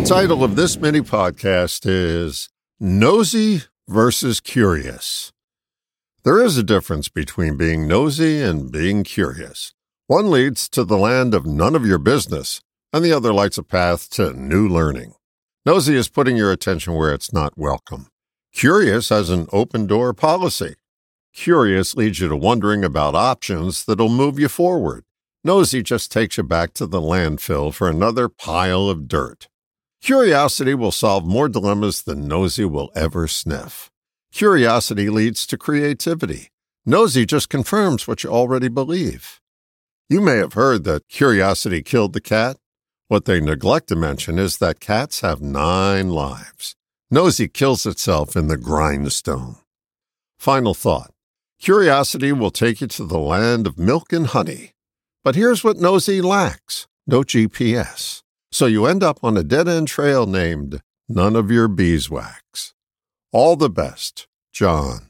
The title of this mini podcast is Nosy versus Curious. There is a difference between being nosy and being curious. One leads to the land of none of your business, and the other lights a path to new learning. Nosy is putting your attention where it's not welcome. Curious has an open door policy. Curious leads you to wondering about options that'll move you forward. Nosy just takes you back to the landfill for another pile of dirt. Curiosity will solve more dilemmas than Nosy will ever sniff. Curiosity leads to creativity. Nosy just confirms what you already believe. You may have heard that curiosity killed the cat. What they neglect to mention is that cats have nine lives. Nosy kills itself in the grindstone. Final thought. Curiosity will take you to the land of milk and honey. But here's what Nosy lacks no GPS. So you end up on a dead end trail named None of Your Beeswax. All the best, John.